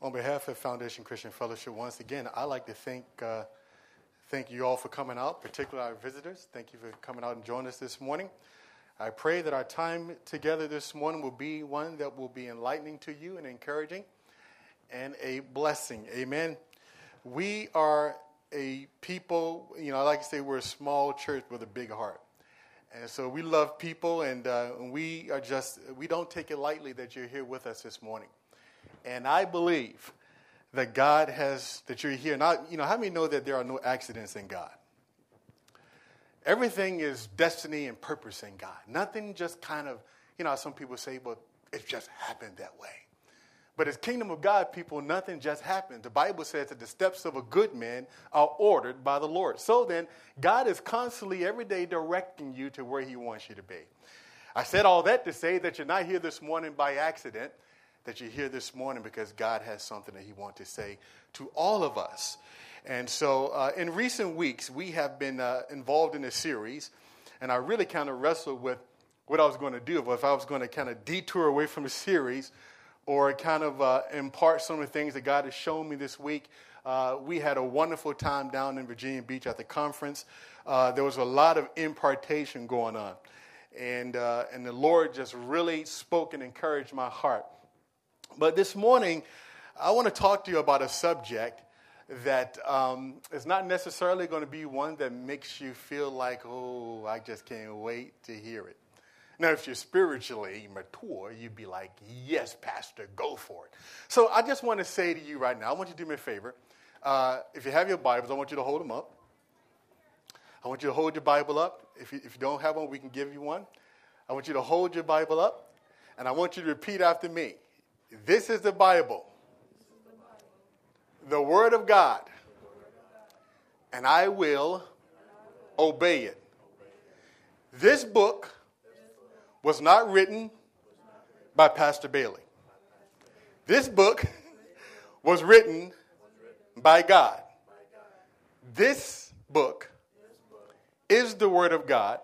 On behalf of Foundation Christian Fellowship, once again, I'd like to thank, uh, thank you all for coming out, particularly our visitors. Thank you for coming out and joining us this morning. I pray that our time together this morning will be one that will be enlightening to you and encouraging and a blessing. Amen. We are a people, you know, I like to say we're a small church with a big heart. And so we love people, and uh, we are just, we don't take it lightly that you're here with us this morning. And I believe that God has, that you're here. Now, you know, how many know that there are no accidents in God? Everything is destiny and purpose in God. Nothing just kind of, you know, some people say, well, it just happened that way. But as kingdom of God people, nothing just happens. The Bible says that the steps of a good man are ordered by the Lord. So then, God is constantly every day directing you to where he wants you to be. I said all that to say that you're not here this morning by accident that you're here this morning because God has something that He wants to say to all of us. And so, uh, in recent weeks, we have been uh, involved in a series, and I really kind of wrestled with what I was going to do, if I was going to kind of detour away from the series or kind of uh, impart some of the things that God has shown me this week. Uh, we had a wonderful time down in Virginia Beach at the conference. Uh, there was a lot of impartation going on. And, uh, and the Lord just really spoke and encouraged my heart. But this morning, I want to talk to you about a subject that um, is not necessarily going to be one that makes you feel like, oh, I just can't wait to hear it. Now, if you're spiritually mature, you'd be like, yes, Pastor, go for it. So I just want to say to you right now, I want you to do me a favor. Uh, if you have your Bibles, I want you to hold them up. I want you to hold your Bible up. If you, if you don't have one, we can give you one. I want you to hold your Bible up, and I want you to repeat after me. This is the Bible, the Word of God, and I will obey it. This book was not written by Pastor Bailey. This book was written by God. This book is the Word of God,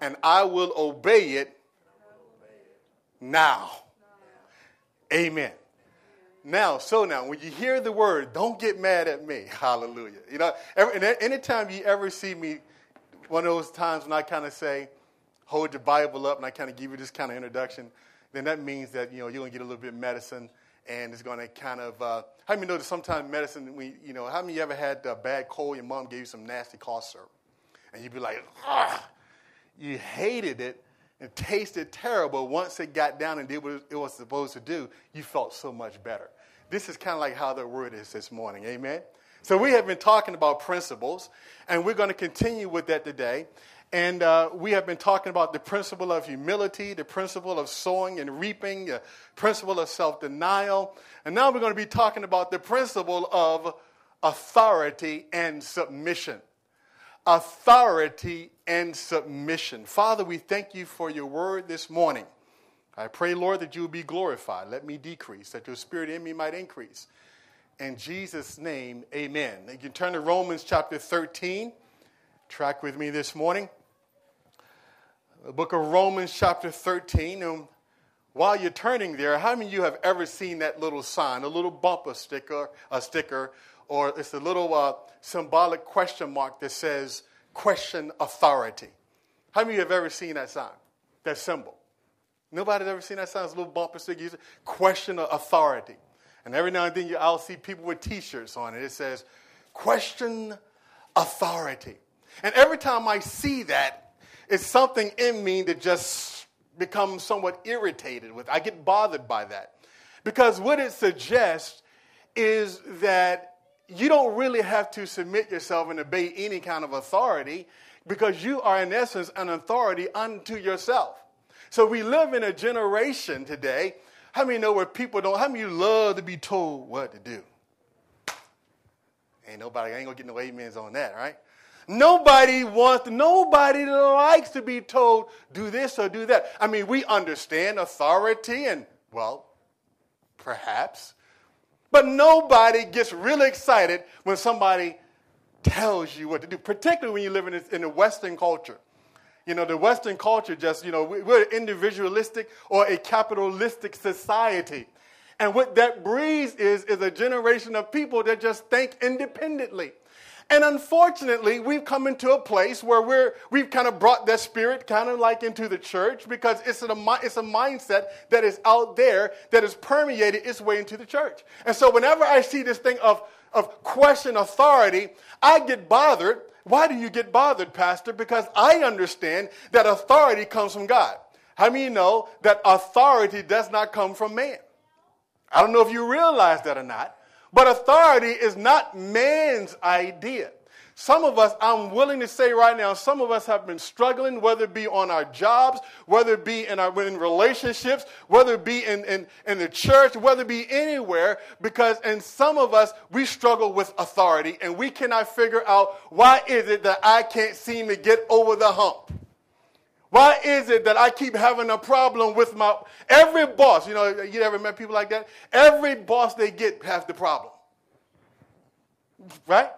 and I will obey it now. Amen. Now, so now, when you hear the word, don't get mad at me. Hallelujah. You know, every, anytime you ever see me, one of those times when I kind of say, hold your Bible up, and I kind of give you this kind of introduction, then that means that, you know, you're going to get a little bit of medicine, and it's going to kind of, uh, how many know that sometimes medicine, we, you know, how many you ever had a bad cold, your mom gave you some nasty cough syrup, and you'd be like, ah, you hated it, it tasted terrible. Once it got down and did what it was supposed to do, you felt so much better. This is kind of like how the word is this morning. Amen. So we have been talking about principles, and we're going to continue with that today. And uh, we have been talking about the principle of humility, the principle of sowing and reaping, the principle of self denial. And now we're going to be talking about the principle of authority and submission authority and submission. Father, we thank you for your word this morning. I pray, Lord, that you will be glorified. Let me decrease, that your spirit in me might increase. In Jesus' name, amen. You can turn to Romans chapter 13. Track with me this morning. The book of Romans, chapter 13. And while you're turning there, how many of you have ever seen that little sign, a little bumper sticker, a sticker or it's a little uh, symbolic question mark that says question authority. How many of you have ever seen that sign, that symbol? Nobody's ever seen that sign? It's a little bumper sticker. Question authority. And every now and then I'll see people with t shirts on it. It says, question authority. And every time I see that, it's something in me that just becomes somewhat irritated with. I get bothered by that. Because what it suggests is that you don't really have to submit yourself and obey any kind of authority because you are, in essence, an authority unto yourself. So we live in a generation today. How many know where people don't, how many you love to be told what to do? Ain't nobody, ain't gonna get no amens on that, right? Nobody wants, nobody likes to be told, do this or do that. I mean, we understand authority and, well, perhaps but nobody gets really excited when somebody tells you what to do, particularly when you live in, in a Western culture. You know, the Western culture just, you know, we're an individualistic or a capitalistic society. And what that breeds is, is a generation of people that just think independently. And unfortunately, we've come into a place where we're, we've kind of brought that spirit kind of like into the church because it's a, it's a mindset that is out there that has permeated its way into the church. And so whenever I see this thing of, of question authority, I get bothered. Why do you get bothered, Pastor? Because I understand that authority comes from God. How many know that authority does not come from man? I don't know if you realize that or not. But authority is not man's idea. Some of us, I'm willing to say right now, some of us have been struggling, whether it be on our jobs, whether it be in our in relationships, whether it be in, in, in the church, whether it be anywhere, because in some of us, we struggle with authority and we cannot figure out why is it that I can't seem to get over the hump. Why is it that I keep having a problem with my every boss? You know, you ever met people like that? Every boss they get has the problem. Right?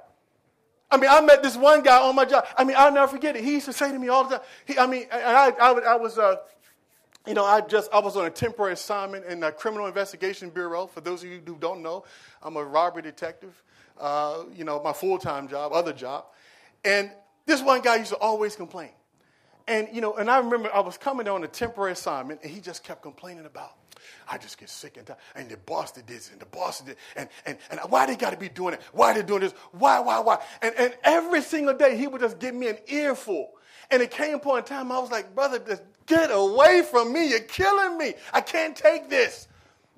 I mean, I met this one guy on my job. I mean, I'll never forget it. He used to say to me all the time. He, I mean, I, I, I was, uh, you know, I just I was on a temporary assignment in the Criminal Investigation Bureau. For those of you who don't know, I'm a robbery detective. Uh, you know, my full time job, other job, and this one guy used to always complain. And, you know, and I remember I was coming on a temporary assignment, and he just kept complaining about, I just get sick and tired. And the boss did this, and the boss did, and, and, and why they got to be doing it? Why they doing this? Why, why, why? And, and every single day, he would just give me an earful. And it came a point in time I was like, brother, just get away from me. You're killing me. I can't take this.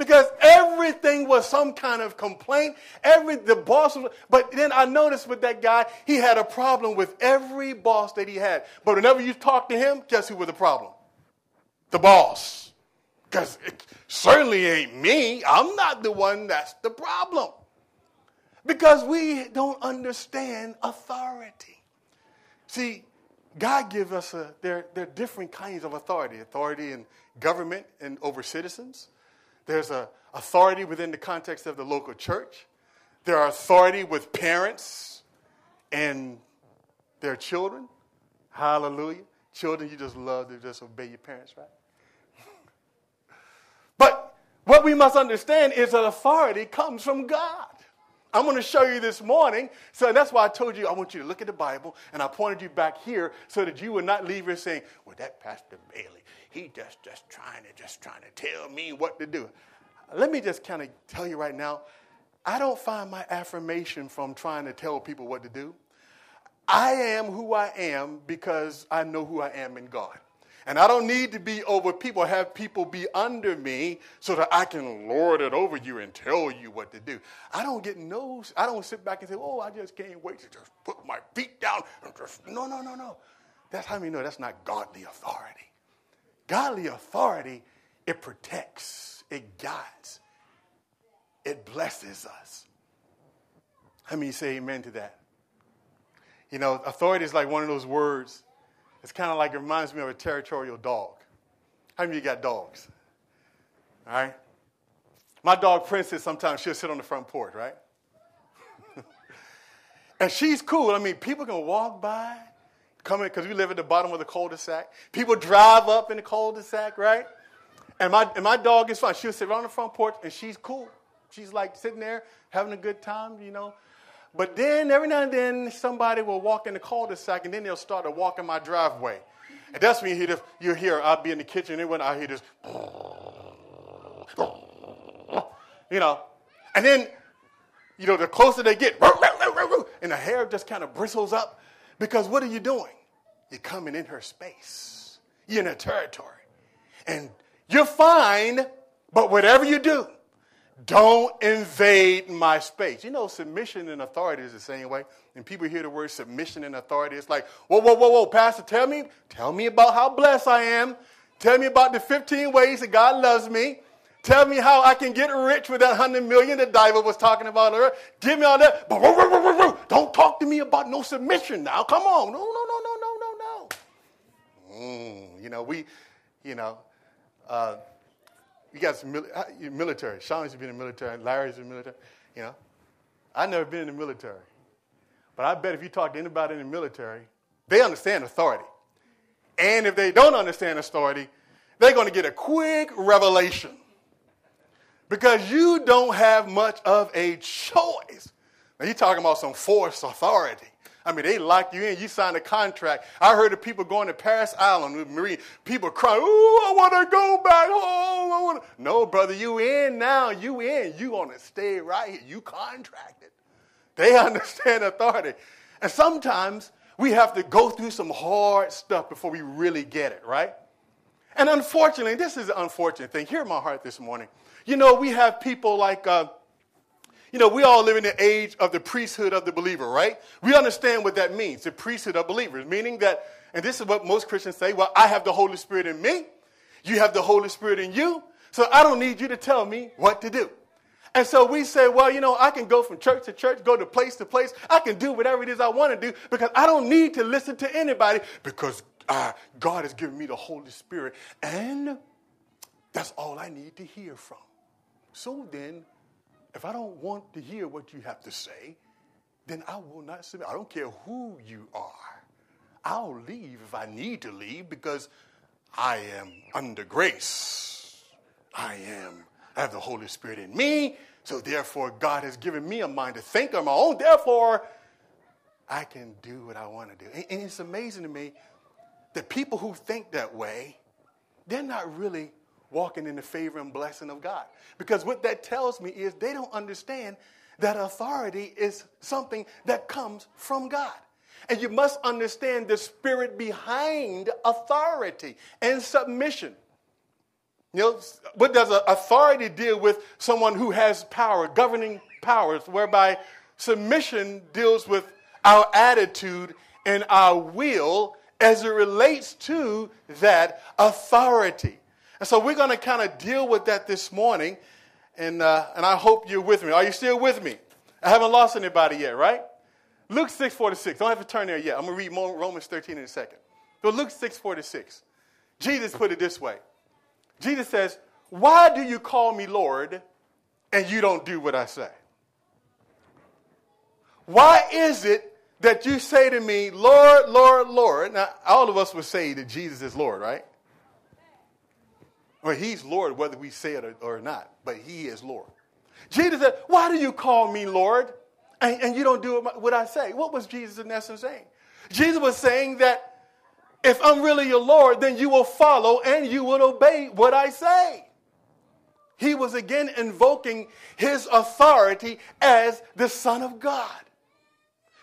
Because everything was some kind of complaint. Every the boss was, but then I noticed with that guy, he had a problem with every boss that he had. But whenever you talk to him, guess who was the problem? The boss. Because it certainly ain't me. I'm not the one that's the problem. Because we don't understand authority. See, God gives us a, there, there are different kinds of authority. Authority in government and over citizens. There's a authority within the context of the local church. There are authority with parents and their children. Hallelujah. Children, you just love to just obey your parents, right? but what we must understand is that authority comes from God. I'm going to show you this morning. So that's why I told you I want you to look at the Bible, and I pointed you back here so that you would not leave here saying, "Well, that Pastor Bailey, he just just trying to just trying to tell me what to do." Let me just kind of tell you right now, I don't find my affirmation from trying to tell people what to do. I am who I am because I know who I am in God. And I don't need to be over people, have people be under me so that I can lord it over you and tell you what to do. I don't get no, I don't sit back and say, oh, I just can't wait to just put my feet down and just, no, no, no, no. That's how you know that's not godly authority. Godly authority, it protects, it guides, it blesses us. How many say amen to that? You know, authority is like one of those words it's kind of like it reminds me of a territorial dog. How many of you got dogs? All right? My dog Princess, sometimes she'll sit on the front porch, right? and she's cool. I mean, people can walk by, come in, because we live at the bottom of the cul-de-sac. People drive up in the cul-de-sac, right? And my, and my dog is fine. She'll sit right on the front porch, and she's cool. She's like sitting there having a good time, you know. But then every now and then somebody will walk in the cul-de-sac and then they'll start to walk in my driveway. And that's when you hear, this, you hear I'll be in the kitchen and when I hear this, you know. And then, you know, the closer they get, and the hair just kind of bristles up because what are you doing? You're coming in her space. You're in her territory. And you're fine, but whatever you do, don't invade my space. You know, submission and authority is the same way. And people hear the word submission and authority. It's like, whoa, whoa, whoa, whoa, Pastor, tell me, tell me about how blessed I am. Tell me about the 15 ways that God loves me. Tell me how I can get rich with that 100 million that Diva was talking about earlier. Give me all that. Don't talk to me about no submission now. Come on. No, no, no, no, no, no, no. Mm, you know, we, you know, uh, you got some uh, military. Sean's been in the military. Larry's in the military. You know, I've never been in the military. But I bet if you talk to anybody in the military, they understand authority. And if they don't understand authority, they're going to get a quick revelation. Because you don't have much of a choice. Now, you're talking about some force authority. I mean, they lock you in. You sign a contract. I heard of people going to Parris Island with Marine. People crying, "Oh, I want to go back home." I want No, brother, you in now. You in. You want to stay right here. You contracted. They understand authority, and sometimes we have to go through some hard stuff before we really get it, right? And unfortunately, this is an unfortunate thing. Hear my heart this morning. You know, we have people like. Uh, you know, we all live in the age of the priesthood of the believer, right? We understand what that means, the priesthood of believers, meaning that, and this is what most Christians say, well, I have the Holy Spirit in me, you have the Holy Spirit in you, so I don't need you to tell me what to do. And so we say, well, you know, I can go from church to church, go to place to place. I can do whatever it is I want to do because I don't need to listen to anybody because uh, God has given me the Holy Spirit. And that's all I need to hear from. So then, if I don't want to hear what you have to say, then I will not submit. I don't care who you are. I'll leave if I need to leave because I am under grace. I am, I have the Holy Spirit in me. So therefore, God has given me a mind to think on my own. Therefore, I can do what I want to do. And it's amazing to me that people who think that way, they're not really walking in the favor and blessing of God. Because what that tells me is they don't understand that authority is something that comes from God. And you must understand the spirit behind authority and submission. You know, what does authority deal with? Someone who has power, governing powers, whereby submission deals with our attitude and our will as it relates to that authority. And so we're going to kind of deal with that this morning, and, uh, and I hope you're with me. Are you still with me? I haven't lost anybody yet, right? Luke 6 46. Don't have to turn there yet. I'm going to read Romans 13 in a second. But Luke 6 46. Jesus put it this way Jesus says, Why do you call me Lord and you don't do what I say? Why is it that you say to me, Lord, Lord, Lord? Now, all of us would say that Jesus is Lord, right? Well, he's Lord whether we say it or, not, but he is Lord. Jesus said, Why do you call me Lord? And, and you don't do what I say. What was Jesus in essence saying? Jesus was saying that if I'm really your Lord, then you will follow and you will obey what I say. He was again invoking his authority as the Son of God.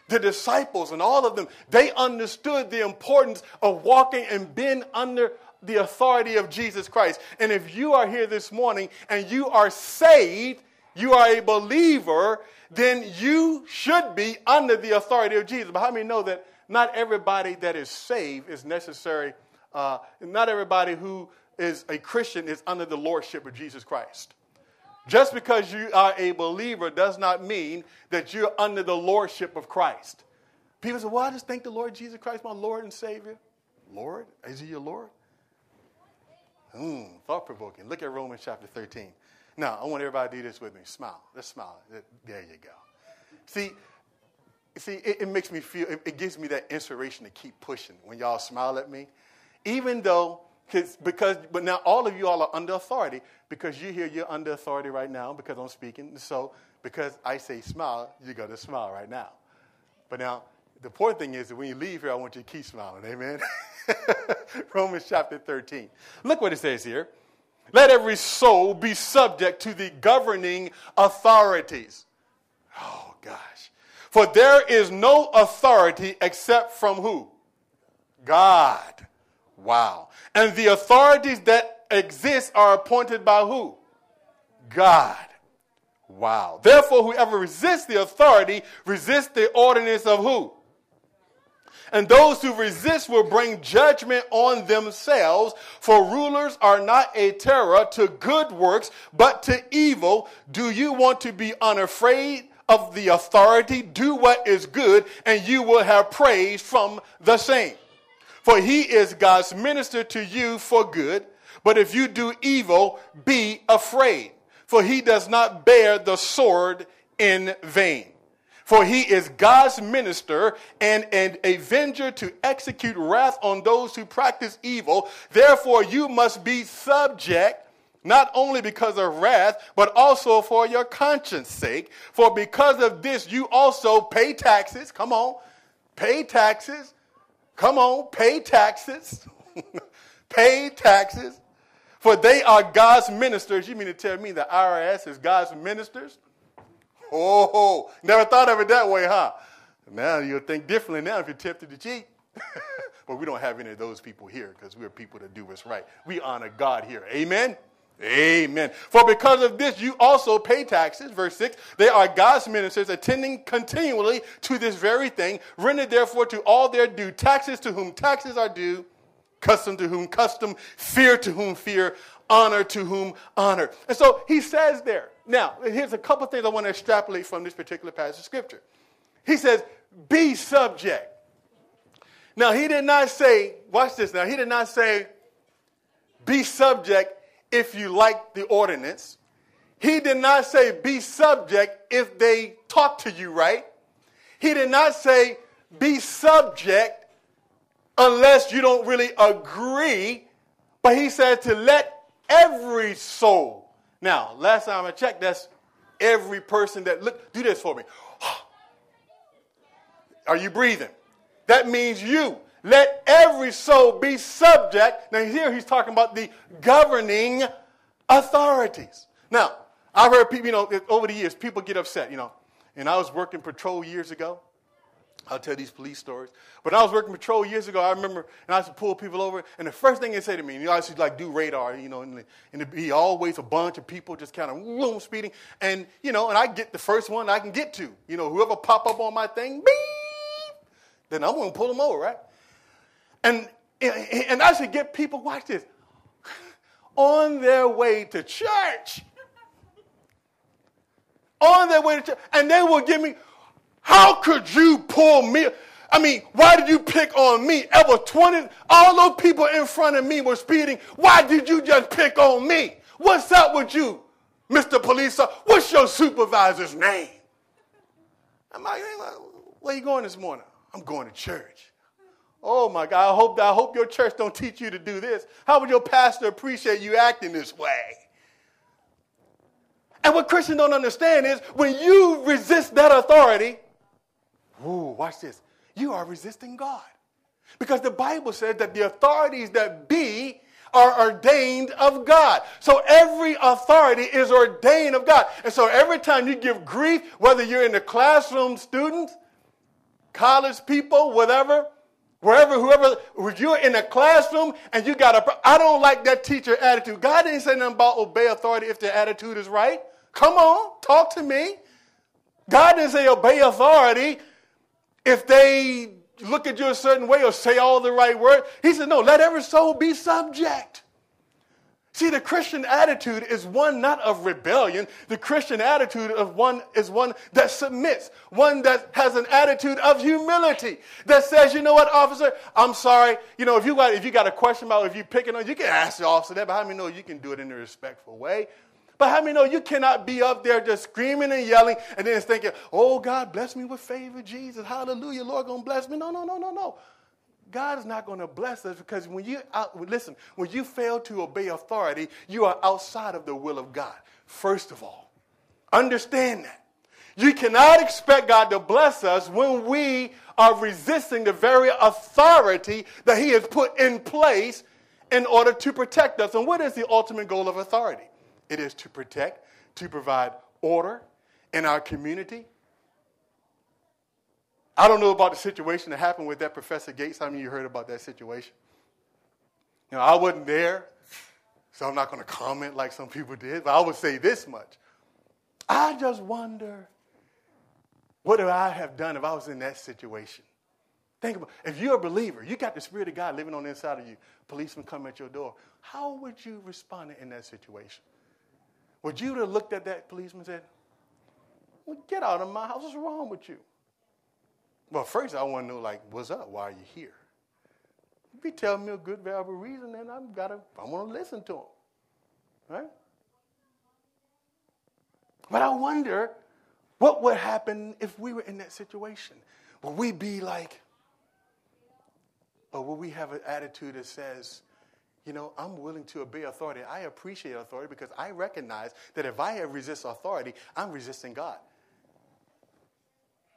The disciples and all of them, they understood the importance of walking and being under the authority of Jesus Christ. And if you are here this morning and you are saved, you are a believer, then you should be under the authority of Jesus. But how many know that not everybody that is saved is necessary? Uh, not everybody who is a Christian is under the lordship of Jesus Christ. Just because you are a believer does not mean that you're under the lordship of Christ. People say, Well, I just thank the Lord Jesus Christ, my Lord and Savior. Lord? Is he your Lord? Hmm, thought provoking. Look at Romans chapter 13. Now, I want everybody to do this with me. Smile. Let's smile. There you go. See, see, it, it makes me feel, it, it, gives me that inspiration to keep pushing when y'all smile at me. Even though, because, but now all of you all are under authority because you hear you're under authority right now because I'm speaking. So, because I say smile, you're going to smile right now. But now, the important thing is that when you leave here, I want you to keep smiling. Amen. Romans chapter 13. Look what it says here. Let every soul be subject to the governing authorities. Oh, gosh. For there is no authority except from who? God. Wow. And the authorities that exist are appointed by who? God. Wow. Therefore, whoever resists the authority resists the ordinance of who? And those who resist will bring judgment on themselves, for rulers are not a terror to good works, but to evil. Do you want to be unafraid of the authority? Do what is good, and you will have praise from the same. For he is God's minister to you for good. But if you do evil, be afraid, for he does not bear the sword in vain. For he is God's minister and an avenger to execute wrath on those who practice evil. Therefore, you must be subject not only because of wrath, but also for your conscience sake. For because of this, you also pay taxes. Come on, pay taxes. Come on, pay taxes. pay taxes. For they are God's ministers. You mean to tell me the IRS is God's ministers? Oh, never thought of it that way, huh? Now you'll think differently now if you're tempted to cheat. but we don't have any of those people here because we're people that do what's right. We honor God here. Amen. Amen. For because of this, you also pay taxes. Verse 6 They are God's ministers, attending continually to this very thing. Render therefore to all their due taxes to whom taxes are due, custom to whom custom, fear to whom fear, honor to whom honor. And so he says there. Now, here's a couple things I want to extrapolate from this particular passage of scripture. He says, Be subject. Now, he did not say, watch this now, he did not say, Be subject if you like the ordinance. He did not say be subject if they talk to you right. He did not say be subject unless you don't really agree, but he said to let every soul. Now, last time I checked, that's every person that look. Do this for me. Are you breathing? That means you. Let every soul be subject. Now, here he's talking about the governing authorities. Now, I've heard people, you know, over the years, people get upset, you know. And I was working patrol years ago. I'll tell these police stories. But I was working patrol years ago. I remember, and I used to pull people over. And the first thing they say to me, you know, I used to like do radar, you know, and, and it'd be always a bunch of people just kind of boom, speeding. And, you know, and I get the first one I can get to. You know, whoever pop up on my thing, beep, then I'm going to pull them over, right? And, and I should get people, watch this, on their way to church. On their way to church. And they will give me, how could you pull me? I mean, why did you pick on me? Ever 20, all those people in front of me were speeding. Why did you just pick on me? What's up with you, Mr. Police? What's your supervisor's name? I'm like, where you going this morning? I'm going to church. Oh my God, I hope, I hope your church don't teach you to do this. How would your pastor appreciate you acting this way? And what Christians don't understand is when you resist that authority, ooh, watch this, you are resisting God. Because the Bible says that the authorities that be are ordained of God. So every authority is ordained of God. And so every time you give grief, whether you're in the classroom, students, college people, whatever, Wherever, whoever, if you're in a classroom and you got a, I don't like that teacher attitude. God didn't say nothing about obey authority if their attitude is right. Come on, talk to me. God didn't say obey authority if they look at you a certain way or say all the right words. He said, no, let every soul be subject. See, the Christian attitude is one not of rebellion. The Christian attitude of one is one that submits, one that has an attitude of humility that says, you know what, officer, I'm sorry. You know, if you got if you got a question about if you're picking on, you can ask the officer that, but how many know you can do it in a respectful way? But how many know you cannot be up there just screaming and yelling and then thinking, oh God, bless me with favor, Jesus, hallelujah, Lord gonna bless me. No, no, no, no, no. God is not going to bless us because when you out, listen, when you fail to obey authority, you are outside of the will of God. First of all, understand that. You cannot expect God to bless us when we are resisting the very authority that He has put in place in order to protect us. And what is the ultimate goal of authority? It is to protect, to provide order in our community, I don't know about the situation that happened with that Professor Gates. How many of you heard about that situation? You know, I wasn't there, so I'm not going to comment like some people did, but I would say this much. I just wonder what would I have done if I was in that situation? Think about if you're a believer, you got the Spirit of God living on the inside of you, policemen come at your door. How would you respond in that situation? Would you have looked at that policeman and said, Well, get out of my house, what's wrong with you? Well, first I want to know, like, what's up? Why are you here? If you tell me a good, valuable reason, then I've got to, I want to listen to him. Right? But I wonder what would happen if we were in that situation. Would we be like, or would we have an attitude that says, you know, I'm willing to obey authority. I appreciate authority because I recognize that if I resist authority, I'm resisting God.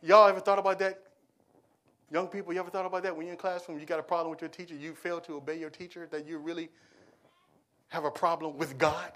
Y'all ever thought about that? Young people, you ever thought about that when you're in classroom, you got a problem with your teacher, you fail to obey your teacher, that you really have a problem with God?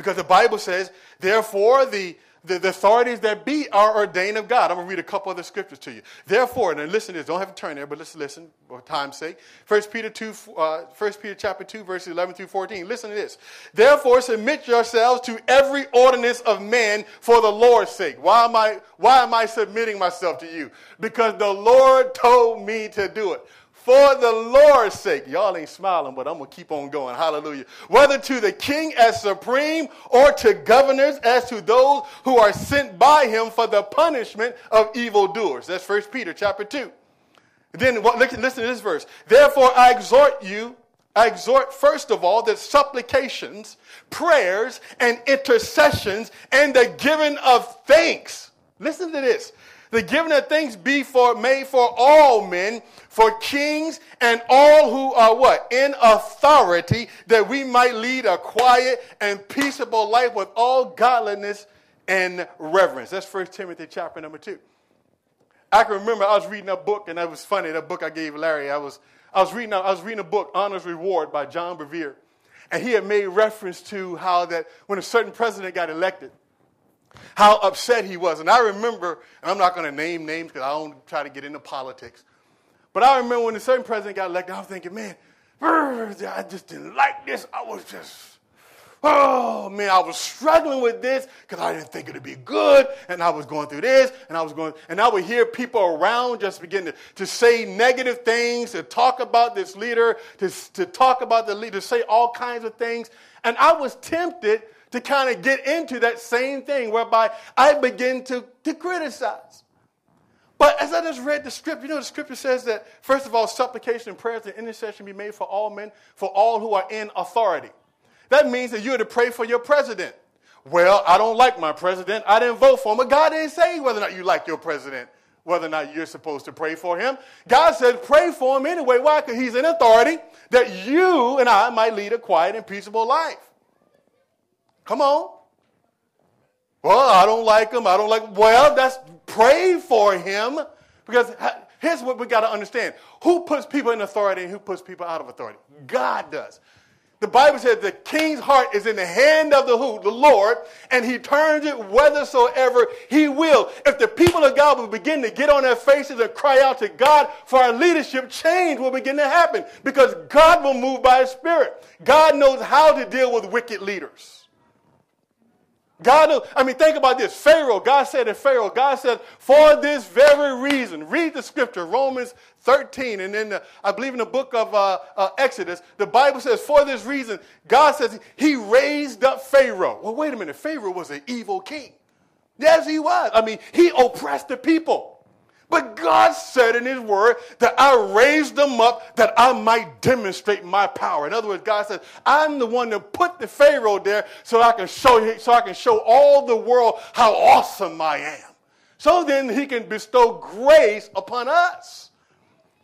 Because the Bible says, therefore, the, the, the, authorities that be are ordained of God. I'm going to read a couple other scriptures to you. Therefore, and listen to this, don't have to turn there, but let's listen for time's sake. 1 Peter 2, uh, 1 Peter chapter 2, verses 11 through 14. Listen to this. Therefore, submit yourselves to every ordinance of men for the Lord's sake. Why am I, why am I submitting myself to you? Because the Lord told me to do it for the Lord's sake. Y'all ain't smiling, but I'm going to keep on going. Hallelujah. Whether to the king as supreme or to governors as to those who are sent by him for the punishment of evildoers. That's 1 Peter chapter 2. Then listen to this verse. Therefore, I exhort you, I exhort first of all that supplications, prayers, and intercessions, and the giving of thanks. Listen to this the giving of thanks be for made for all men, for kings and all who are what? In authority, that we might lead a quiet and peaceable life with all godliness and reverence. That's 1 Timothy chapter number 2. I can remember I was reading a book, and that was funny, that book I gave Larry. I was, I was, reading, I was reading a book, Honor's Reward by John Bevere. And he had made reference to how that when a certain president got elected, how upset he was. And I remember, and I'm not going to name names because I don't try to get into politics, but I remember when a certain president got elected, I was thinking, man, I just didn't like this. I was just, oh man, I was struggling with this because I didn't think it'd be good. And I was going through this, and I was going, and I would hear people around just begin to, to say negative things, to talk about this leader, to, to talk about the leader, to say all kinds of things. And I was tempted to kind of get into that same thing whereby I begin to, to criticize. But as I just read the script, you know, the scripture says that, first of all, supplication and prayers and intercession be made for all men, for all who are in authority. That means that you're to pray for your president. Well, I don't like my president. I didn't vote for him. But God didn't say whether or not you like your president, whether or not you're supposed to pray for him. God said, pray for him anyway. Why? Because he's in authority that you and I might lead a quiet and peaceable life. Come on. Well, I don't like him. I don't like. Well, that's pray for him because here's what we got to understand: who puts people in authority and who puts people out of authority? God does. The Bible says the king's heart is in the hand of the who? The Lord, and he turns it whithersoever he will. If the people of God will begin to get on their faces and cry out to God for our leadership, change will begin to happen because God will move by his spirit. God knows how to deal with wicked leaders. God, I mean, think about this. Pharaoh, God said to Pharaoh, God said, for this very reason, read the scripture, Romans 13, and then the, I believe in the book of uh, uh, Exodus, the Bible says, for this reason, God says he raised up Pharaoh. Well, wait a minute. Pharaoh was an evil king. Yes, he was. I mean, he oppressed the people. But God said in His Word that I raised them up that I might demonstrate my power. In other words, God says, I'm the one that put the Pharaoh there so I can show so I can show all the world how awesome I am. So then He can bestow grace upon us.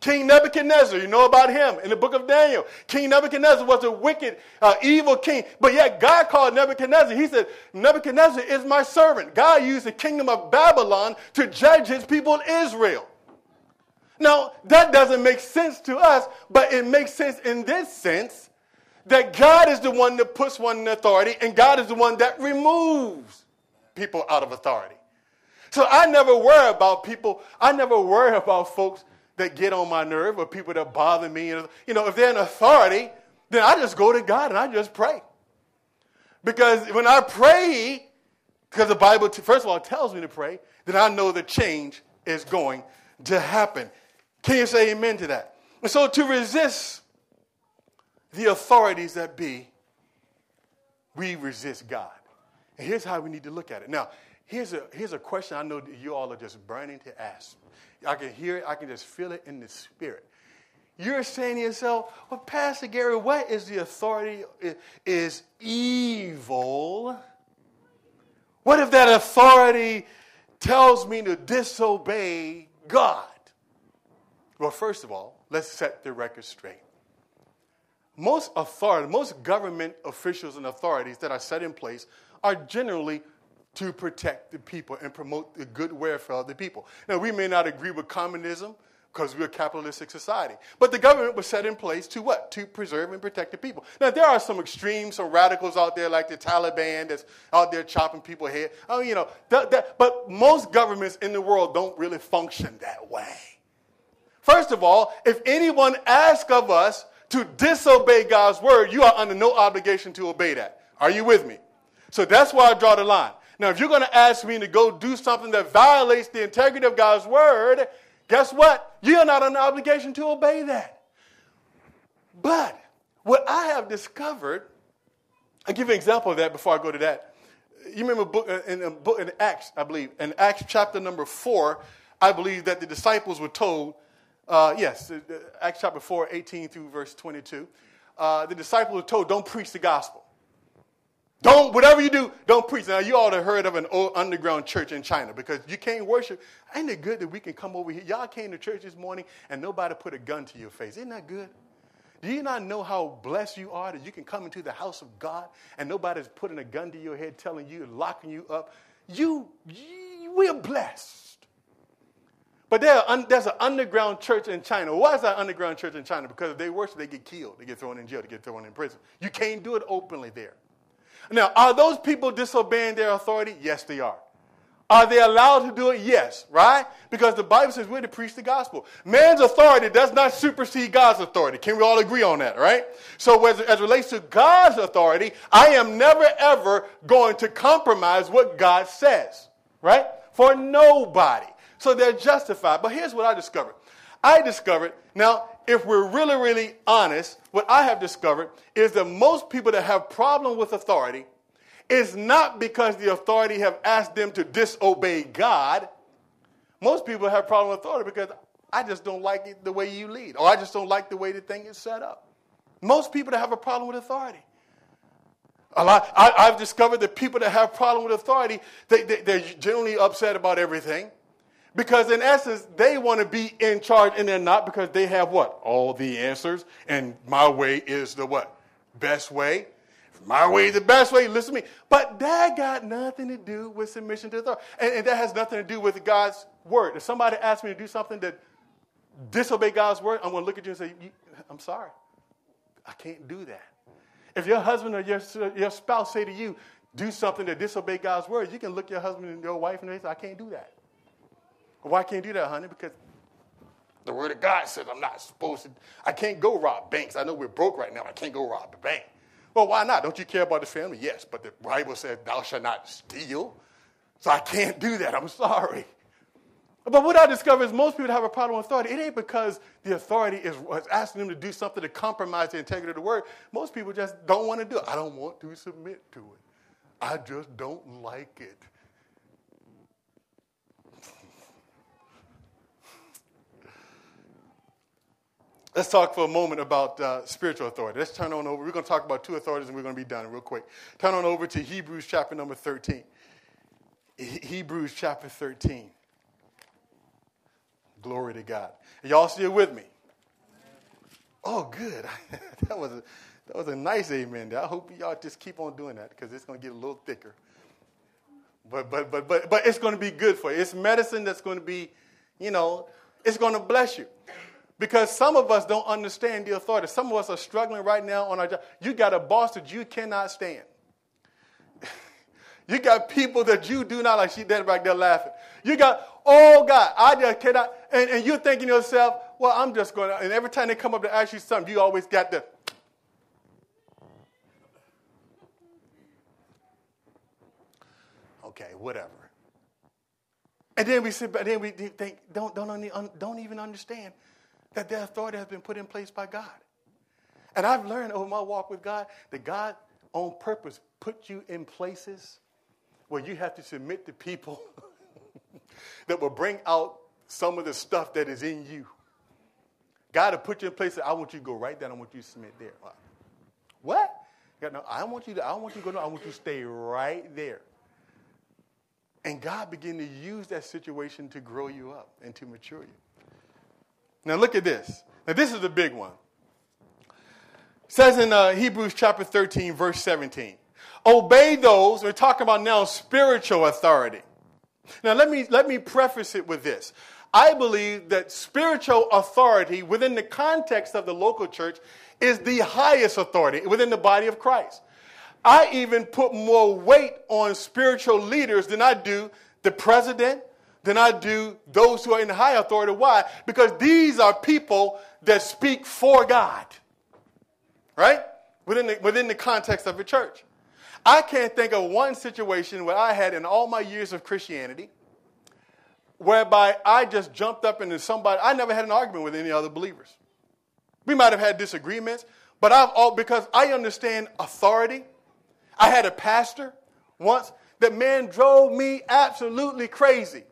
King Nebuchadnezzar, you know about him in the book of Daniel. King Nebuchadnezzar was a wicked, uh, evil king, but yet God called Nebuchadnezzar. He said, Nebuchadnezzar is my servant. God used the kingdom of Babylon to judge his people Israel. Now, that doesn't make sense to us, but it makes sense in this sense that God is the one that puts one in authority, and God is the one that removes people out of authority. So I never worry about people, I never worry about folks that get on my nerve or people that bother me. You know, if they're in authority, then I just go to God and I just pray. Because when I pray, because the Bible, first of all, tells me to pray, then I know the change is going to happen. Can you say amen to that? And so to resist the authorities that be, we resist God. And here's how we need to look at it. Now, here's a, here's a question I know you all are just burning to ask. I can hear it, I can just feel it in the spirit. You're saying to yourself, well, Pastor Gary, what is the authority is evil? What if that authority tells me to disobey God? Well, first of all, let's set the record straight. most authority, most government officials and authorities that are set in place are generally to protect the people and promote the good welfare of the people. Now, we may not agree with communism because we're a capitalistic society, but the government was set in place to what? To preserve and protect the people. Now, there are some extremes, some radicals out there like the Taliban that's out there chopping people head. Oh, you know, that, that, but most governments in the world don't really function that way. First of all, if anyone asks of us to disobey God's word, you are under no obligation to obey that. Are you with me? So that's why I draw the line. Now, if you're going to ask me to go do something that violates the integrity of God's word, guess what? You're not under obligation to obey that. But what I have discovered, I'll give you an example of that before I go to that. You remember book, uh, in, a book, in Acts, I believe, in Acts chapter number four, I believe that the disciples were told, uh, yes, Acts chapter 4, 18 through verse 22, uh, the disciples were told, don't preach the gospel. Don't, whatever you do, don't preach. Now, you all have heard of an old underground church in China because you can't worship. Ain't it good that we can come over here? Y'all came to church this morning and nobody put a gun to your face. Isn't that good? Do you not know how blessed you are that you can come into the house of God and nobody's putting a gun to your head telling you, locking you up? You, we're blessed. But there there's an underground church in China. Why is that underground church in China? Because if they worship, they get killed. They get thrown in jail. They get thrown in prison. You can't do it openly there. Now, are those people disobeying their authority? Yes, they are. Are they allowed to do it? Yes, right? Because the Bible says we're to preach the gospel. Man's authority does not supersede God's authority. Can we all agree on that, right? So, as, as relates to God's authority, I am never ever going to compromise what God says, right? For nobody. So they're justified. But here's what I discovered I discovered, now, if we're really, really honest, what I have discovered is that most people that have problem with authority is not because the authority have asked them to disobey God. Most people have problem with authority because I just don't like it the way you lead, or I just don't like the way the thing is set up. Most people that have a problem with authority. A lot, I, have discovered that people that have problem with authority, they, they, they're generally upset about everything. Because in essence, they want to be in charge and they're not because they have what? All the answers. And my way is the what? Best way. My way is the best way. Listen to me. But that got nothing to do with submission to authority. And, and that has nothing to do with God's word. If somebody asks me to do something that disobey God's word, I'm going to look at you and say, I'm sorry. I can't do that. If your husband or your, your spouse say to you, do something that disobey God's word, you can look your husband and your wife and say, I can't do that. Why can't you do that, honey? Because the word of God says I'm not supposed to. I can't go rob banks. I know we're broke right now. I can't go rob a bank. Well, why not? Don't you care about the family? Yes, but the Bible says thou shalt not steal. So I can't do that. I'm sorry. But what I discover is most people have a problem with authority. It ain't because the authority is asking them to do something to compromise the integrity of the word. Most people just don't want to do it. I don't want to submit to it. I just don't like it. Let's talk for a moment about uh, spiritual authority. Let's turn on over. We're going to talk about two authorities and we're going to be done real quick. Turn on over to Hebrews chapter number 13. Hebrews chapter 13. Glory to God. Are y'all still with me? Oh, good. that, was a, that was a nice amen there. I hope y'all just keep on doing that because it's going to get a little thicker. But, but, but, but, but it's going to be good for you. It's medicine that's going to be, you know, it's going to bless you. Because some of us don't understand the authority. Some of us are struggling right now on our job. You got a boss that you cannot stand. you got people that you do not like. She dead back there laughing. You got, oh God, I just cannot. And, and you're thinking to yourself, well, I'm just going to. And every time they come up to ask you something, you always got the. Okay, whatever. And then we sit back, then we think, don't, don't, don't even understand that their authority has been put in place by God. And I've learned over my walk with God that God, on purpose, put you in places where you have to submit to people that will bring out some of the stuff that is in you. God will put you in places. I want you to go right there. I want you to submit there. What? God, no, I want you to. I want you to go. No, I want you to stay right there. And God began to use that situation to grow you up and to mature you. Now look at this. Now this is the big one. says in uh, Hebrews chapter 13, verse 17, obey those, we're talking about now spiritual authority. Now, let me, let me preface it with this. I believe that spiritual authority within the context of the local church is the highest authority within the body of Christ. I even put more weight on spiritual leaders than I do the president, than I do those who are in high authority. Why? Because these are people that speak for God, right? Within the, within the context of a church. I can't think of one situation where I had in all my years of Christianity whereby I just jumped up into somebody. I never had an argument with any other believers. We might have had disagreements, but I've all because I understand authority. I had a pastor once that man drove me absolutely crazy.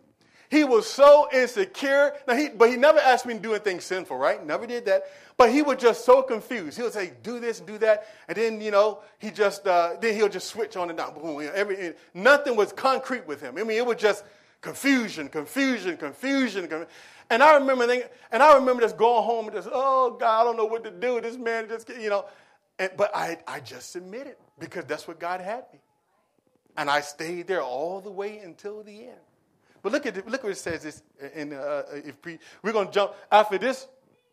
He was so insecure. Now he, but he never asked me to do anything sinful, right? Never did that. But he was just so confused. He would say, "Do this, do that," and then you know he just uh, then he'll just switch on and down. Boom, every, nothing was concrete with him. I mean, it was just confusion, confusion, confusion. And I remember thinking, and I remember just going home and just, oh God, I don't know what to do. This man just, you know. And, but I, I just submitted because that's what God had me. And I stayed there all the way until the end. But look at look what it says. This in uh, if we, we're going to jump after this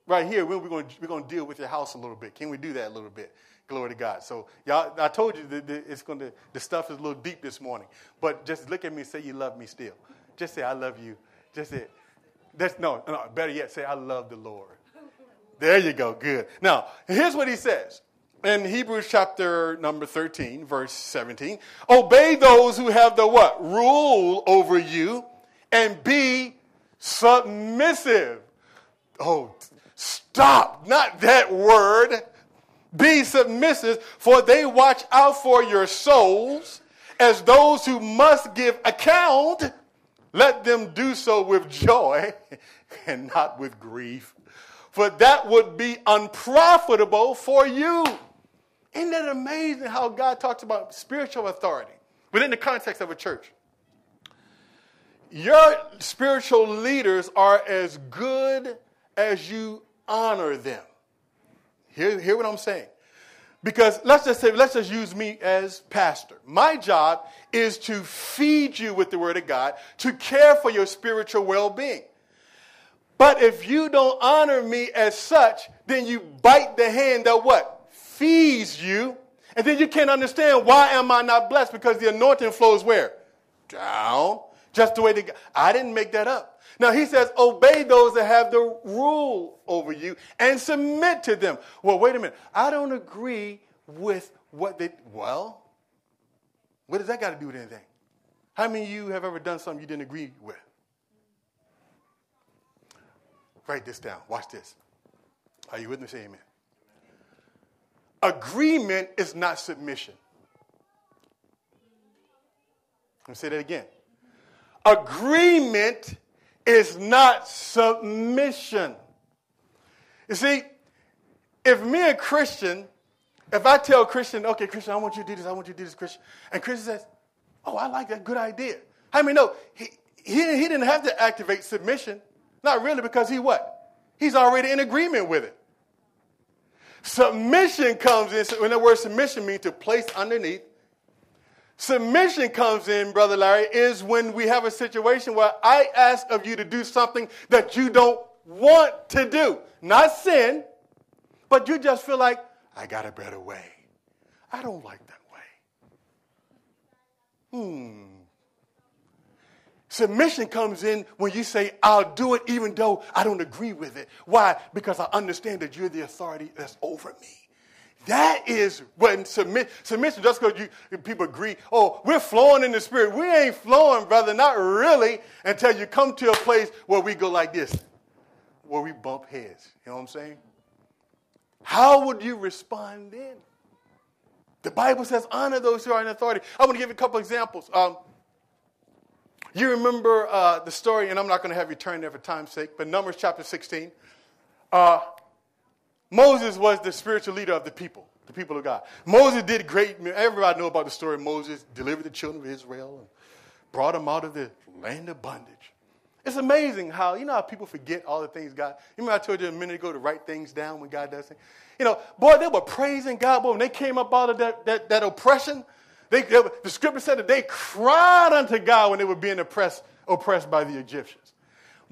right here. We're going we're going to deal with your house a little bit. Can we do that a little bit? Glory to God. So y'all, I told you that it's going to the stuff is a little deep this morning. But just look at me and say you love me still. Just say, I love you. Just say, that's, no, no, better yet, say, I love the Lord. There you go. Good. Now, here's what he says in Hebrews chapter number 13, verse 17. Obey those who have the what? Rule over you and be submissive. Oh, stop. Not that word. Be submissive, for they watch out for your souls as those who must give account let them do so with joy and not with grief, for that would be unprofitable for you. Isn't that amazing how God talks about spiritual authority within the context of a church? Your spiritual leaders are as good as you honor them. Hear, hear what I'm saying. Because let's just say, let's just use me as pastor. My job is to feed you with the word of God, to care for your spiritual well being. But if you don't honor me as such, then you bite the hand that what? Feeds you. And then you can't understand why am I not blessed? Because the anointing flows where? Down. Just the way that I didn't make that up. Now he says, obey those that have the rule over you and submit to them. Well, wait a minute. I don't agree with what they, well, what does that got to do with anything? How many of you have ever done something you didn't agree with? Write this down. Watch this. Are you with me? Say amen. Agreement is not submission. Let me say that again. Agreement is not submission. You see, if me and Christian, if I tell Christian, okay, Christian, I want you to do this, I want you to do this, Christian, and Christian says, oh, I like that, good idea. How many know he, he, he didn't have to activate submission? Not really, because he what? He's already in agreement with it. Submission comes in, when the word submission means to place underneath Submission comes in, Brother Larry, is when we have a situation where I ask of you to do something that you don't want to do. Not sin, but you just feel like, I got a better way. I don't like that way. Hmm. Submission comes in when you say, I'll do it even though I don't agree with it. Why? Because I understand that you're the authority that's over me. That is when submit, submission, just because you, people agree, oh, we're flowing in the spirit. We ain't flowing, brother, not really, until you come to a place where we go like this, where we bump heads. You know what I'm saying? How would you respond then? The Bible says, honor those who are in authority. I want to give you a couple examples. Um, you remember uh, the story, and I'm not going to have you turn there for time's sake, but Numbers chapter 16. Uh, Moses was the spiritual leader of the people, the people of God. Moses did great. Everybody know about the story. Moses delivered the children of Israel and brought them out of the land of bondage. It's amazing how, you know how people forget all the things God. You remember I told you a minute ago to write things down when God does things? You know, boy, they were praising God, boy, when they came up out of that, that, that oppression. They, they, the scripture said that they cried unto God when they were being oppressed, oppressed by the Egyptians.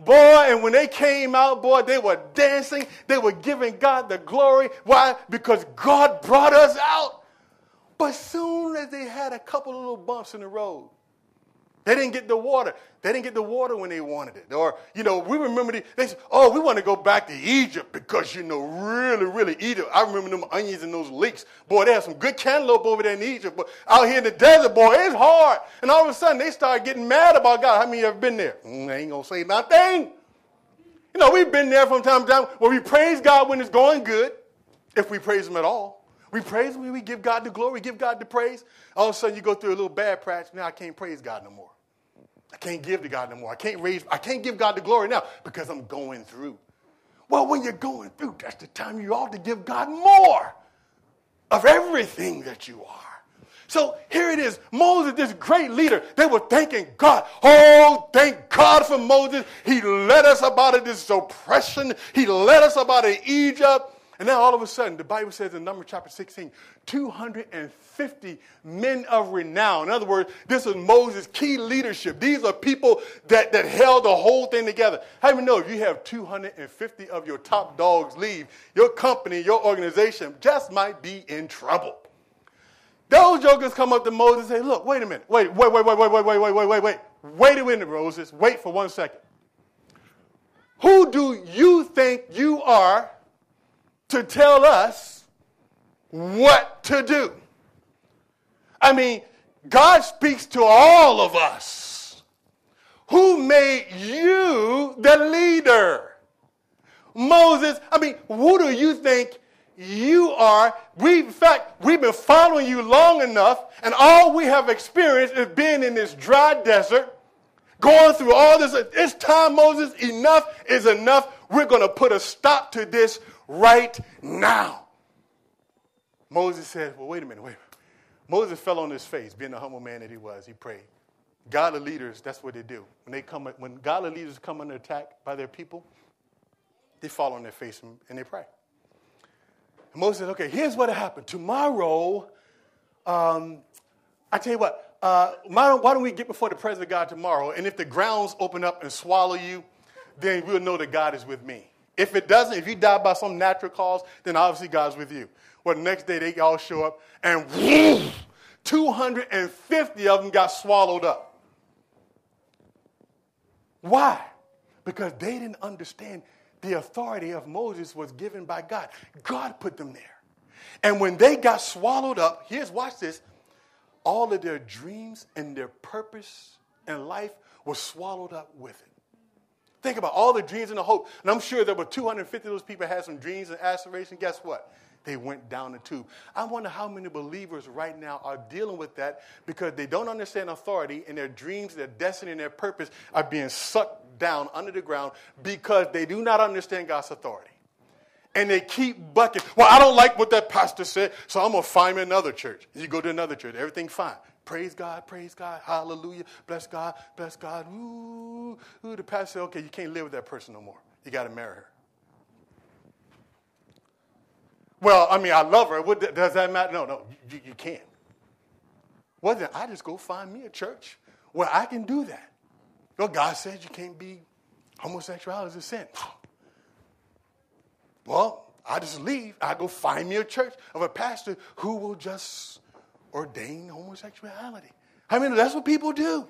Boy, and when they came out, boy, they were dancing. They were giving God the glory. Why? Because God brought us out. But soon as they had a couple of little bumps in the road, they didn't get the water. They didn't get the water when they wanted it. Or, you know, we remember the, they said, oh, we want to go back to Egypt because, you know, really, really Egypt. I remember them onions and those leeks. Boy, they had some good cantaloupe over there in Egypt. But out here in the desert, boy, it's hard. And all of a sudden, they start getting mad about God. How many of you been there? Mm, I ain't going to say nothing. You know, we've been there from time to time where we praise God when it's going good, if we praise Him at all. We praise Him, we give God the glory, give God the praise. All of a sudden, you go through a little bad patch. Now I can't praise God no more. I can't give to God no more. I can't raise, I can't give God the glory now because I'm going through. Well, when you're going through, that's the time you ought to give God more of everything that you are. So here it is. Moses, this great leader, they were thanking God. Oh, thank God for Moses. He led us out of this oppression. He led us out of Egypt. And now all of a sudden, the Bible says in Numbers chapter 16, 250 men of renown. In other words, this is Moses' key leadership. These are people that, that held the whole thing together. How do you know if you have 250 of your top dogs leave, your company, your organization just might be in trouble? Those jokers come up to Moses and say, Look, wait a minute. Wait, wait, wait, wait, wait, wait, wait, wait, wait, wait, wait. Wait a minute, Moses. Wait for one second. Who do you think you are to tell us what to do. I mean, God speaks to all of us. Who made you the leader? Moses, I mean, who do you think you are? We, in fact, we've been following you long enough, and all we have experienced is being in this dry desert, going through all this. It's time, Moses, enough is enough. We're going to put a stop to this right now. Moses said, Well, wait a minute, wait. Moses fell on his face, being the humble man that he was. He prayed. Godly leaders, that's what they do. When they come, when godly leaders come under attack by their people, they fall on their face and, and they pray. And Moses said, "Okay, here's what happened. Tomorrow, um, I tell you what. Uh, why, why don't we get before the presence of God tomorrow? And if the grounds open up and swallow you, then we'll know that God is with me. If it doesn't, if you die by some natural cause, then obviously God's with you. Well, the next day they all show up and whoosh, 250 of them got swallowed up. Why? Because they didn't understand the authority of Moses was given by God. God put them there. And when they got swallowed up, here's watch this, all of their dreams and their purpose and life was swallowed up with it. Think about all the dreams and the hope. And I'm sure there were 250 of those people had some dreams and aspirations. Guess what? They went down the tube. I wonder how many believers right now are dealing with that because they don't understand authority and their dreams, their destiny, and their purpose are being sucked down under the ground because they do not understand God's authority. And they keep bucking. Well, I don't like what that pastor said, so I'm going to find me another church. You go to another church, everything fine. Praise God, praise God, hallelujah, bless God, bless God. Ooh, ooh. The pastor said, okay, you can't live with that person no more. You got to marry her. Well, I mean, I love her. What, does that matter? No, no, you, you can't. Well, then I just go find me a church where I can do that. Well, God said you can't be homosexuality is a sin. Well, I just leave. I go find me a church of a pastor who will just ordain homosexuality. I mean, that's what people do.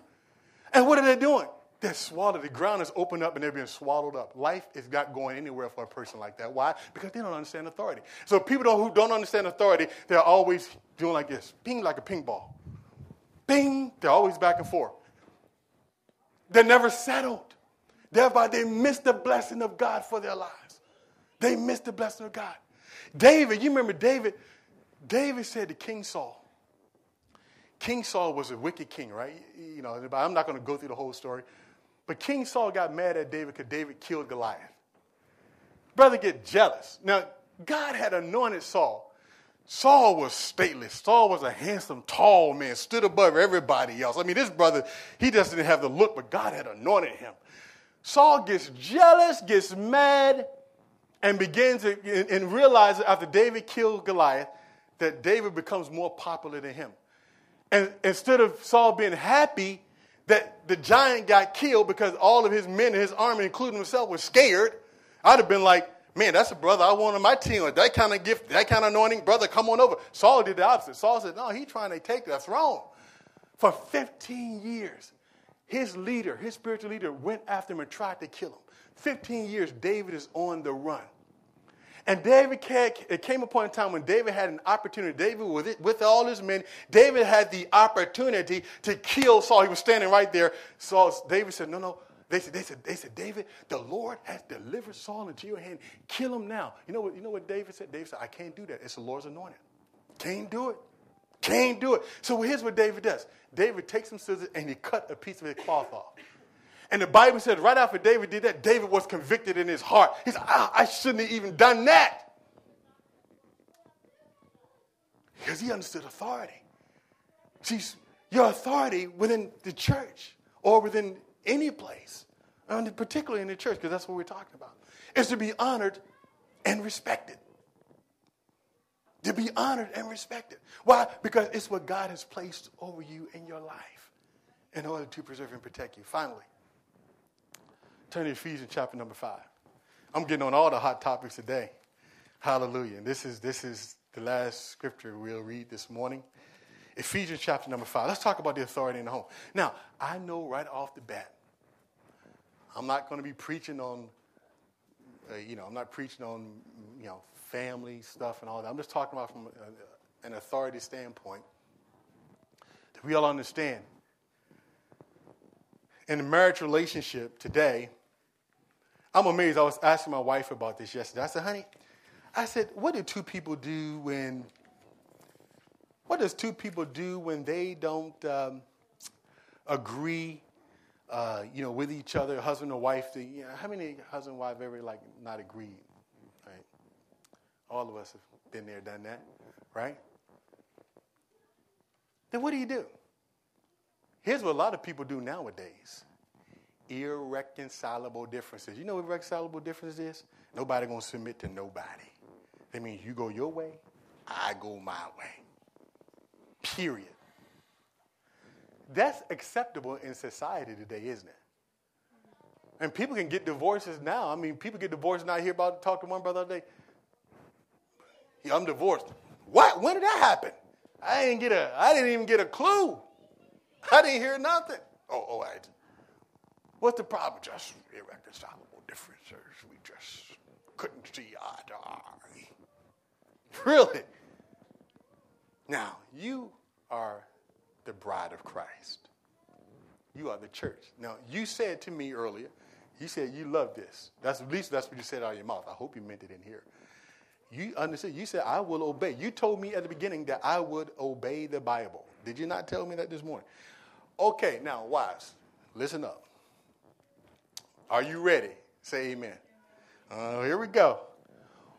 And what are they doing? They're swallowed. The ground is opened up and they're being swallowed up. Life is not going anywhere for a person like that. Why? Because they don't understand authority. So people don't, who don't understand authority, they're always doing like this, ping like a ping ball. Bing, they're always back and forth. They're never settled. Thereby, they miss the blessing of God for their lives. They miss the blessing of God. David, you remember David? David said to King Saul, King Saul was a wicked king, right? You know, I'm not going to go through the whole story. But King Saul got mad at David because David killed Goliath. Brother get jealous. Now, God had anointed Saul. Saul was stately. Saul was a handsome, tall man, stood above everybody else. I mean, this brother, he just didn't have the look, but God had anointed him. Saul gets jealous, gets mad, and begins to, and, and realizes after David killed Goliath that David becomes more popular than him. And instead of Saul being happy that the giant got killed because all of his men and his army, including himself, were scared, I'd have been like, man, that's a brother I want on my team that kind of gift, that kind of anointing. Brother, come on over. Saul did the opposite. Saul said, no, he's trying to take the throne. For 15 years, his leader, his spiritual leader, went after him and tried to kill him. 15 years, David is on the run. And David, it came upon a time when David had an opportunity. David, with, it, with all his men, David had the opportunity to kill Saul. He was standing right there. Saul, David said, No, no. They said, they said, they said, David, the Lord has delivered Saul into your hand. Kill him now. You know what, you know what David said? David said, I can't do that. It's the Lord's anointed. Can't do it. Can't do it. So here's what David does. David takes some scissors and he cut a piece of his cloth off. And the Bible says right after David did that, David was convicted in his heart. He said, ah, I shouldn't have even done that. Because he understood authority. See, your authority within the church or within any place, and particularly in the church, because that's what we're talking about, is to be honored and respected. To be honored and respected. Why? Because it's what God has placed over you in your life in order to preserve and protect you. Finally, Turn to Ephesians chapter number five. I'm getting on all the hot topics today. Hallelujah. And this is this is the last scripture we'll read this morning. Ephesians chapter number five. Let's talk about the authority in the home. Now, I know right off the bat, I'm not going to be preaching on, uh, you know, I'm not preaching on, you know, family stuff and all that. I'm just talking about from a, an authority standpoint that we all understand. In a marriage relationship today, I'm amazed. I was asking my wife about this yesterday. I said, honey, I said, what do two people do when, what does two people do when they don't um, agree, uh, you know, with each other, husband or wife? To, you know, how many husband and wife ever, like, not agreed, right? All of us have been there, done that, right? Then what do you do? Here's what a lot of people do nowadays irreconcilable differences. You know what irreconcilable difference is? Nobody gonna submit to nobody. That means you go your way, I go my way. Period. That's acceptable in society today, isn't it? And people can get divorces now. I mean, people get divorced now. I hear about talk to one brother the other day. Yeah, I'm divorced. What? When did that happen? I didn't get a. I didn't even get a clue. I didn't hear nothing. Oh, oh, I. What's the problem? Just irreconcilable differences. We just couldn't see eye to eye. Really? Now, you are the bride of Christ. You are the church. Now, you said to me earlier, you said you love this. That's at least that's what you said out of your mouth. I hope you meant it in here. You understood. You said, I will obey. You told me at the beginning that I would obey the Bible. Did you not tell me that this morning? Okay, now, wives, listen up. Are you ready? Say amen. Uh, here we go.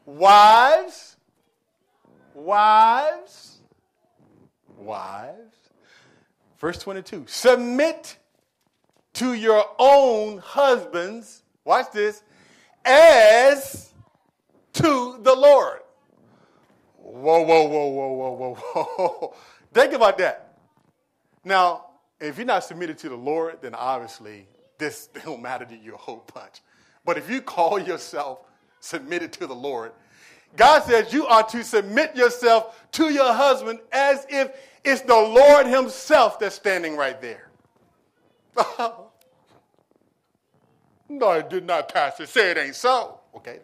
Wives, wives, wives. Verse 22 Submit to your own husbands, watch this, as to the Lord. Whoa, whoa, whoa, whoa, whoa, whoa, whoa. Think about that. Now, if you're not submitted to the Lord, then obviously this don't matter to you a whole bunch. But if you call yourself submitted to the Lord, God says you are to submit yourself to your husband as if it's the Lord Himself that's standing right there. no, it did not, Pastor. Say it ain't so. Okay.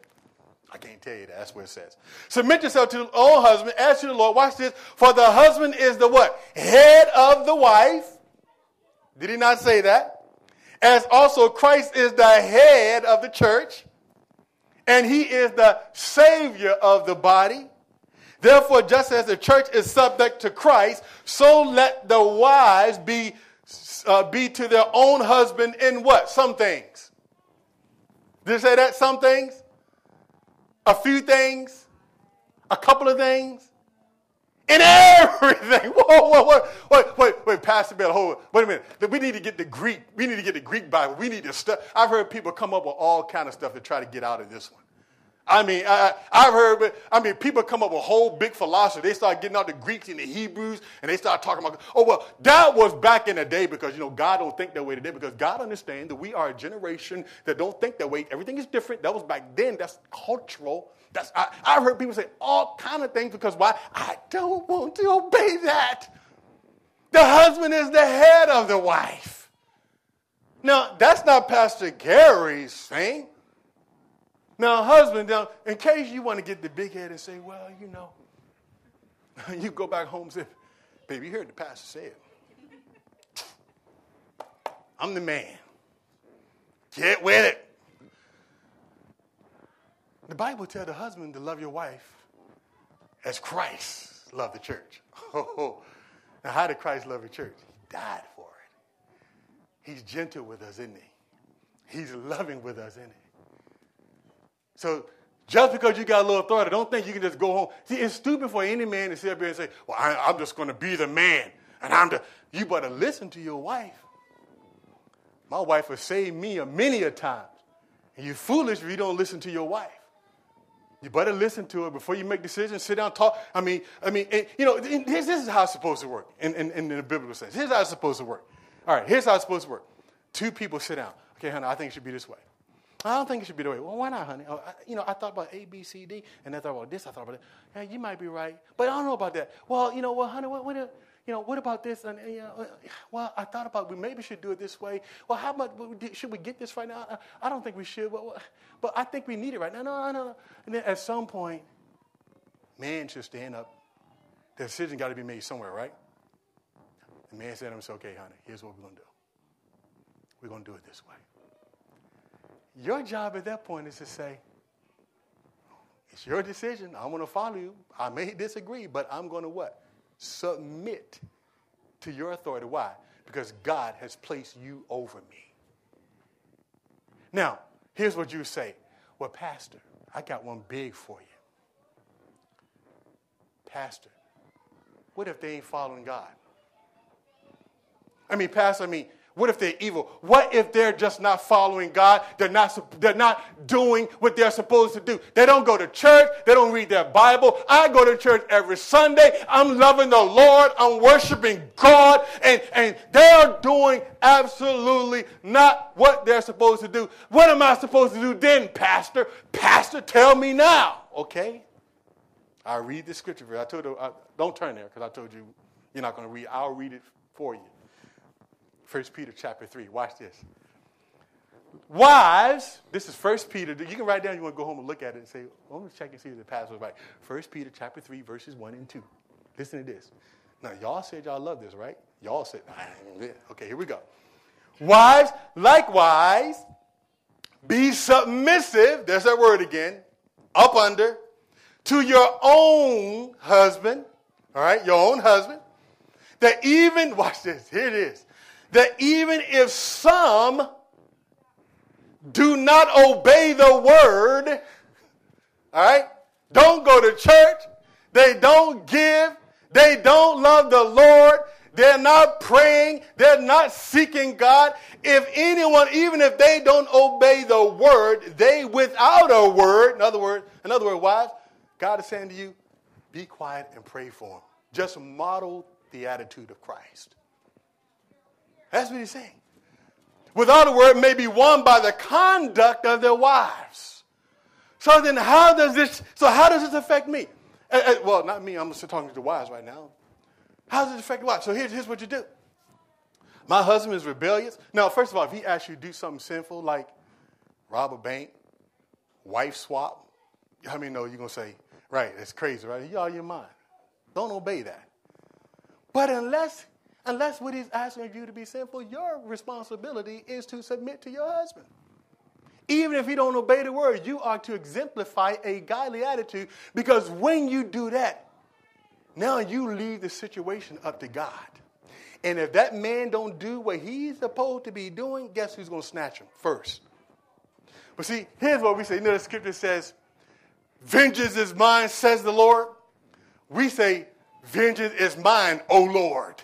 I can't tell you that. That's what it says. Submit yourself to your own husband as to the Lord. Watch this. For the husband is the what? Head of the wife. Did he not say that? As also Christ is the head of the church, and he is the savior of the body. Therefore, just as the church is subject to Christ, so let the wives be, uh, be to their own husband in what? Some things. Did it say that? Some things? A few things? A couple of things? In everything. Whoa, whoa, whoa. Wait, wait, wait, Pastor Bill, hold on. Wait a minute. We need to get the Greek. We need to get the Greek Bible. We need to study. I've heard people come up with all kind of stuff to try to get out of this one. I mean, I, have heard, I mean, people come up with whole big philosophy. They start getting out the Greeks and the Hebrews, and they start talking about, oh, well, that was back in the day because, you know, God don't think that way today because God understands that we are a generation that don't think that way. Everything is different. That was back then. That's cultural. That's, I, I've heard people say all kind of things because why? I don't want to obey that. The husband is the head of the wife. Now, that's not Pastor Gary's thing. Now, husband, now, in case you want to get the big head and say, well, you know, you go back home and say, baby, you heard the pastor say it. I'm the man. Get with it. The Bible tells the husband to love your wife as Christ loved the church. Oh, now how did Christ love the church? He died for it. He's gentle with us, isn't he? He's loving with us, isn't he? So just because you got a little authority, don't think you can just go home. See, it's stupid for any man to sit up here and say, Well, I, am just going to be the man. And I'm the. You better listen to your wife. My wife has saved me a many a times. And you're foolish if you don't listen to your wife. You better listen to it before you make decisions. Sit down, talk. I mean, I mean, and, you know, this is how it's supposed to work in, in, in the biblical sense. Here's how it's supposed to work. All right, here's how it's supposed to work. Two people sit down. Okay, honey, I think it should be this way. I don't think it should be the way. Well, why not, honey? Oh, I, you know, I thought about A, B, C, D, and I thought about this. I thought about that. Yeah, you might be right, but I don't know about that. Well, you know, well, honey, what, what, you know, what about this? And you know, well, I thought about we maybe should do it this way. Well, how much should we get this right now? I don't think we should, but, but I think we need it right now. No, no, no. And then at some point, man should stand up. The decision got to be made somewhere, right? The man said to himself, "Okay, honey, here's what we're gonna do. We're gonna do it this way." Your job at that point is to say, it's your decision. I'm going to follow you. I may disagree, but I'm going to what? Submit to your authority. Why? Because God has placed you over me. Now, here's what you say. Well, Pastor, I got one big for you. Pastor, what if they ain't following God? I mean, Pastor, I mean, what if they're evil? What if they're just not following God? They're not, they're not doing what they're supposed to do. They don't go to church. They don't read their Bible. I go to church every Sunday. I'm loving the Lord. I'm worshiping God. And, and they're doing absolutely not what they're supposed to do. What am I supposed to do then, Pastor? Pastor, tell me now. Okay. I read the scripture. I told you, I, don't turn there because I told you you're not going to read. I'll read it for you. 1 Peter chapter 3. Watch this. Wives, this is 1 Peter. You can write down, you want to go home and look at it and say, well, let me check and see if the passage right. 1 Peter chapter 3, verses 1 and 2. Listen to this. Now, y'all said y'all love this, right? Y'all said, okay, here we go. Wives, likewise, be submissive, there's that word again, up under, to your own husband, all right, your own husband, that even, watch this, here it is, that even if some do not obey the word, all right, don't go to church, they don't give, they don't love the Lord, they're not praying, they're not seeking God. If anyone, even if they don't obey the word, they without a word, in other words, in other words, wives, God is saying to you, be quiet and pray for them. Just model the attitude of Christ. That's what he's saying. Without a word may be won by the conduct of their wives. So then how does this, so how does this affect me? Uh, uh, well, not me, I'm just talking to the wives right now. How does it affect the wives? So here's, here's what you do. My husband is rebellious. Now, first of all, if he asks you to do something sinful like rob a bank, wife swap, how many know you're to say, right, that's crazy, right? You out your mind. Don't obey that. But unless Unless what he's asking of you to be sinful, your responsibility is to submit to your husband. Even if he don't obey the word, you are to exemplify a godly attitude because when you do that, now you leave the situation up to God. And if that man don't do what he's supposed to be doing, guess who's going to snatch him first? But see, here's what we say. You know, the scripture says, Vengeance is mine, says the Lord. We say, Vengeance is mine, O Lord.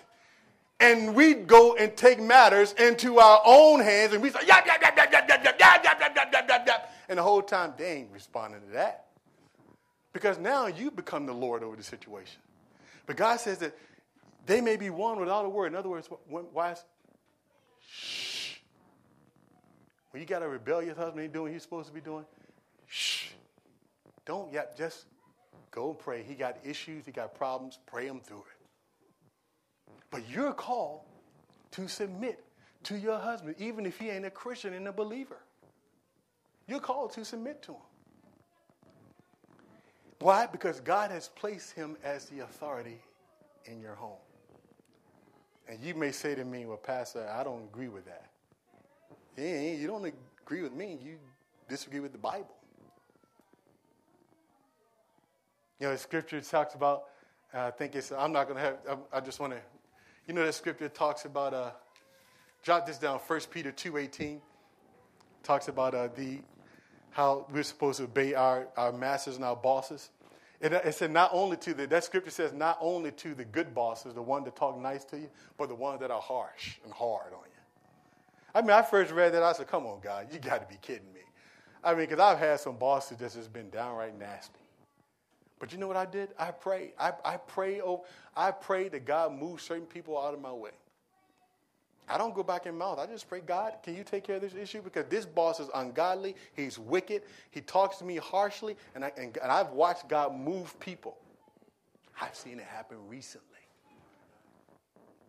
And we go and take matters into our own hands and we say, yap, yap, yap, yap, yap, yap, yap, yap, yap, yap, yap, yap, yap. And the whole time they ain't responding to that. Because now you become the Lord over the situation. But God says that they may be won without a word. In other words, why is shh. When you got a rebellious husband, ain't doing what he's supposed to be doing, shh. Don't yet just go pray. He got issues, he got problems, pray him through it. But you're called to submit to your husband, even if he ain't a Christian and a believer. You're called to submit to him. Why? Because God has placed him as the authority in your home. And you may say to me, well, Pastor, I don't agree with that. Yeah, you don't agree with me, you disagree with the Bible. You know, the scripture talks about, uh, I think it's, I'm not going to have, I, I just want to, you know, the scripture talks about, uh, jot this down, 1 Peter 2.18, talks about uh, the, how we're supposed to obey our, our masters and our bosses. And it said not only to the, that scripture says not only to the good bosses, the ones that talk nice to you, but the ones that are harsh and hard on you. I mean, I first read that, I said, come on, God, you got to be kidding me. I mean, because I've had some bosses that's just been downright nasty. But you know what I did? I prayed. I, I pray. Oh, I pray that God move certain people out of my way. I don't go back in mouth. I just pray, God, can you take care of this issue? Because this boss is ungodly. He's wicked. He talks to me harshly. And, I, and, and I've watched God move people. I've seen it happen recently.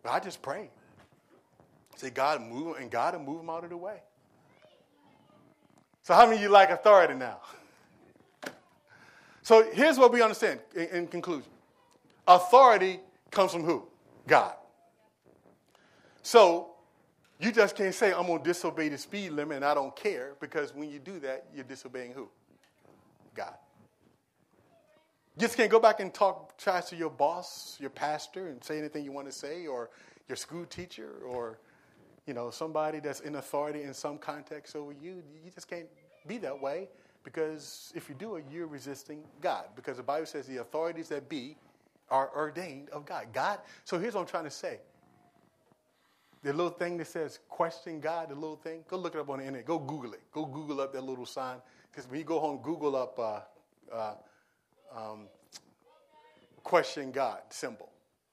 But I just pray. Say, God, move, and God will move them out of the way. So, how many of you like authority now? So, here's what we understand in, in conclusion authority comes from who? God. So you just can't say, I'm going to disobey the speed limit and I don't care, because when you do that, you're disobeying who? God. You just can't go back and talk trash to your boss, your pastor, and say anything you want to say, or your school teacher, or you know somebody that's in authority in some context over you. You just can't be that way because if you do it, you're resisting God. Because the Bible says the authorities that be are ordained of God. God. So here's what I'm trying to say the little thing that says question God, the little thing, go look it up on the internet. Go Google it. Go Google up that little sign. Because when you go home, Google up uh, uh, um, question God symbol.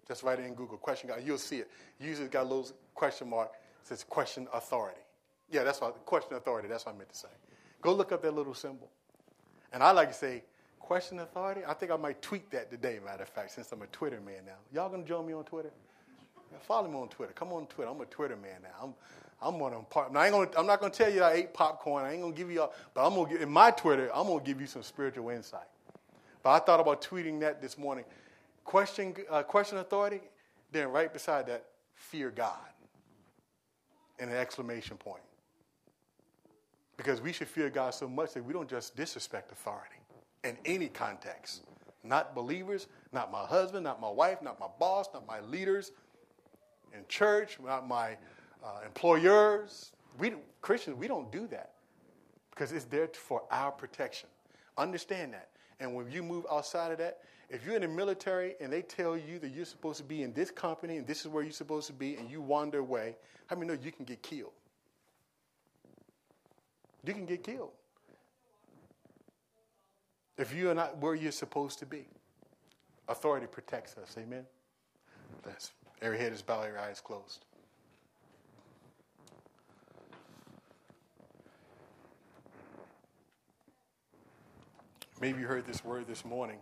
Just write it in Google, question God. You'll see it. Usually it's got a little question mark. It says question authority. Yeah, that's what, question authority. That's what I meant to say. Go look up that little symbol. And I like to say, question authority. I think I might tweet that today, matter of fact, since I'm a Twitter man now. Y'all gonna join me on Twitter? Follow me on Twitter. Come on Twitter. I'm a Twitter man now. I'm, I'm one of them. Part, I ain't gonna, I'm not to tell you I ate popcorn. I ain't to give you all, but I'm to, give, in my Twitter, I'm to give you some spiritual insight. But I thought about tweeting that this morning. Question, uh, question authority, then right beside that, fear God. And an exclamation point. Because we should fear God so much that we don't just disrespect authority in any context. Not believers, not my husband, not my wife, not my boss, not my leaders, in church, not my uh, employers. We Christians, we don't do that because it's there for our protection. Understand that. And when you move outside of that, if you're in the military and they tell you that you're supposed to be in this company and this is where you're supposed to be, and you wander away, how many know you can get killed? You can get killed if you are not where you're supposed to be. Authority protects us. Amen. That's Every head is bowed, your eyes closed. Maybe you heard this word this morning